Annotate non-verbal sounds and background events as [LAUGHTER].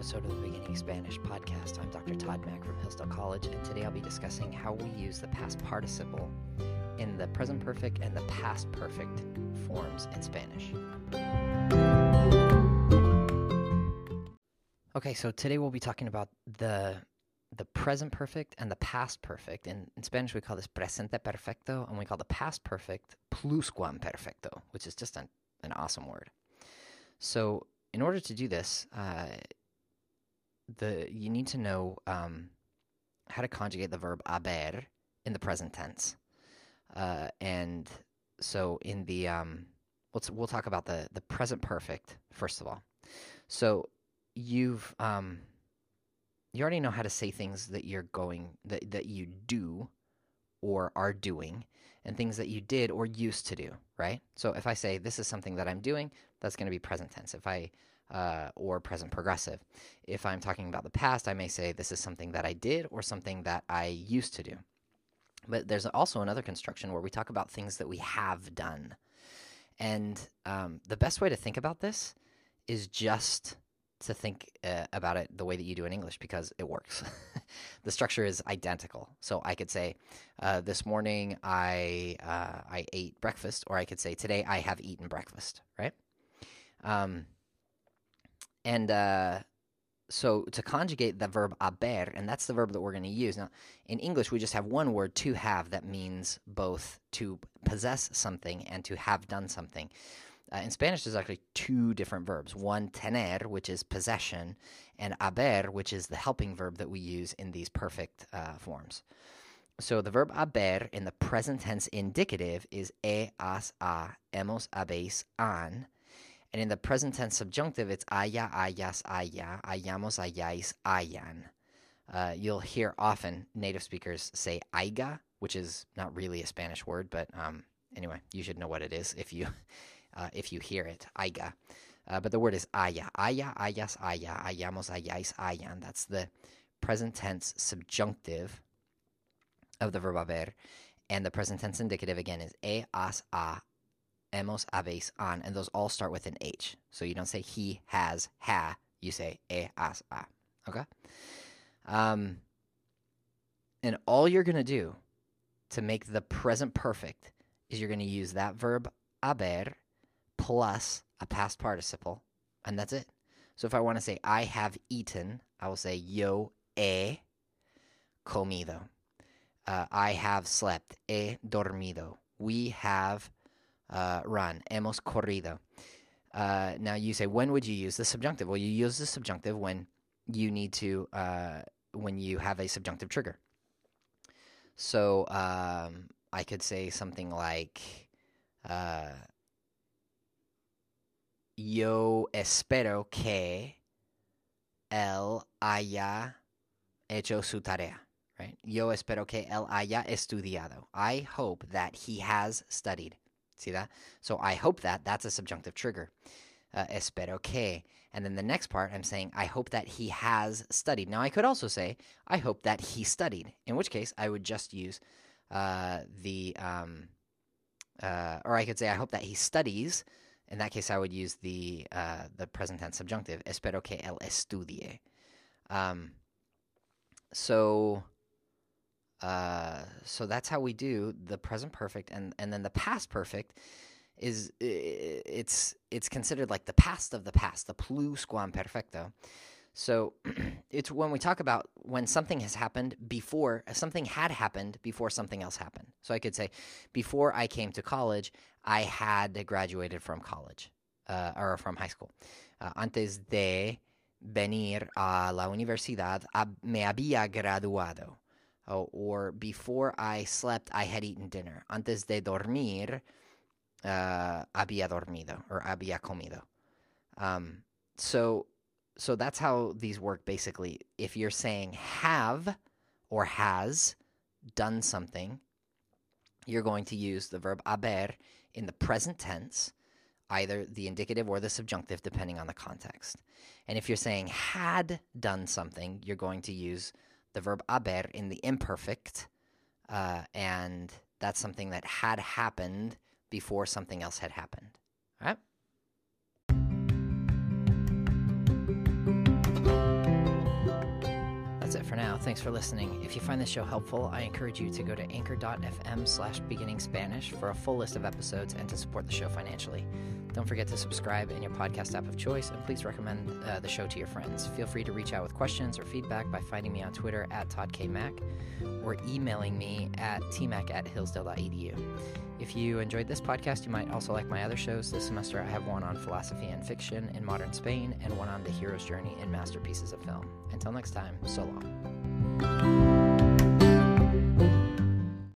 episode of the Beginning Spanish podcast. I'm Dr. Todd Mack from Hillsdale College, and today I'll be discussing how we use the past participle in the present perfect and the past perfect forms in Spanish. Okay, so today we'll be talking about the the present perfect and the past perfect. In, in Spanish, we call this presente perfecto, and we call the past perfect pluscuamperfecto, which is just an, an awesome word. So, in order to do this, uh, the you need to know um, how to conjugate the verb haber in the present tense. Uh, and so, in the um, let's we'll talk about the the present perfect first of all. So, you've um, you already know how to say things that you're going that that you do or are doing and things that you did or used to do, right? So if I say this is something that I'm doing, that's going to be present tense. If I uh, or present progressive. If I'm talking about the past, I may say this is something that I did or something that I used to do. But there's also another construction where we talk about things that we have done. And um, the best way to think about this is just to think uh, about it the way that you do in English because it works. [LAUGHS] the structure is identical. So I could say, uh, "This morning I uh, I ate breakfast," or I could say, "Today I have eaten breakfast." Right? Um, and uh, so to conjugate the verb haber, and that's the verb that we're going to use. Now, in English, we just have one word, to have, that means both to possess something and to have done something. Uh, in Spanish, there's actually two different verbs. One, tener, which is possession, and haber, which is the helping verb that we use in these perfect uh, forms. So the verb haber in the present tense indicative is e, as, a, hemos, habéis, han. And in the present tense subjunctive, it's haya, hayas, haya, hayamos, hayáis, hayan. Uh, you'll hear often native speakers say aiga, which is not really a Spanish word, but um, anyway, you should know what it is if you [LAUGHS] uh, if you hear it, aiga. Uh, but the word is aya. Aya, ayas, aya, ayamos, ayais, ayan. That's the present tense subjunctive of the verb haber. And the present tense indicative again is e, as, a, hemos, habéis, an. And those all start with an H. So you don't say he, has, ha. You say e, as, a. Okay? Um, and all you're going to do to make the present perfect is you're going to use that verb haber plus a past participle, and that's it. So if I want to say I have eaten, I will say yo he comido. Uh, I have slept, he dormido. We have uh, run, hemos corrido. Uh, now you say, when would you use the subjunctive? Well, you use the subjunctive when you need to, uh, when you have a subjunctive trigger. So um, I could say something like, uh, yo espero que él haya hecho su tarea. Right? Yo espero que él haya estudiado. I hope that he has studied. See that? So I hope that, that's a subjunctive trigger. Uh, espero que. And then the next part, I'm saying, I hope that he has studied. Now, I could also say, I hope that he studied, in which case I would just use uh, the, um, uh, or I could say, I hope that he studies, in that case, I would use the uh, the present tense subjunctive. Espero que él estudie. Um, so, uh, so that's how we do the present perfect, and and then the past perfect is it's it's considered like the past of the past, the pluscuamperfecto. So [CLEARS THROAT] it's when we talk about when something has happened before, something had happened before something else happened. So I could say, before I came to college, I had graduated from college uh, or from high school. Uh, antes de venir a la universidad, me había graduado. Oh, or before I slept, I had eaten dinner. Antes de dormir, uh, había dormido or había comido. Um, so so that's how these work basically. If you're saying have or has done something, you're going to use the verb haber in the present tense, either the indicative or the subjunctive, depending on the context. And if you're saying had done something, you're going to use the verb haber in the imperfect, uh, and that's something that had happened before something else had happened. All right? That's it for now. Thanks for listening. If you find this show helpful, I encourage you to go to anchor.fm slash beginning Spanish for a full list of episodes and to support the show financially. Don't forget to subscribe in your podcast app of choice, and please recommend uh, the show to your friends. Feel free to reach out with questions or feedback by finding me on Twitter at ToddKMac or emailing me at tmac at hillsdale.edu. If you enjoyed this podcast, you might also like my other shows. This semester, I have one on philosophy and fiction in modern Spain and one on the hero's journey in masterpieces of film. Until next time, so long.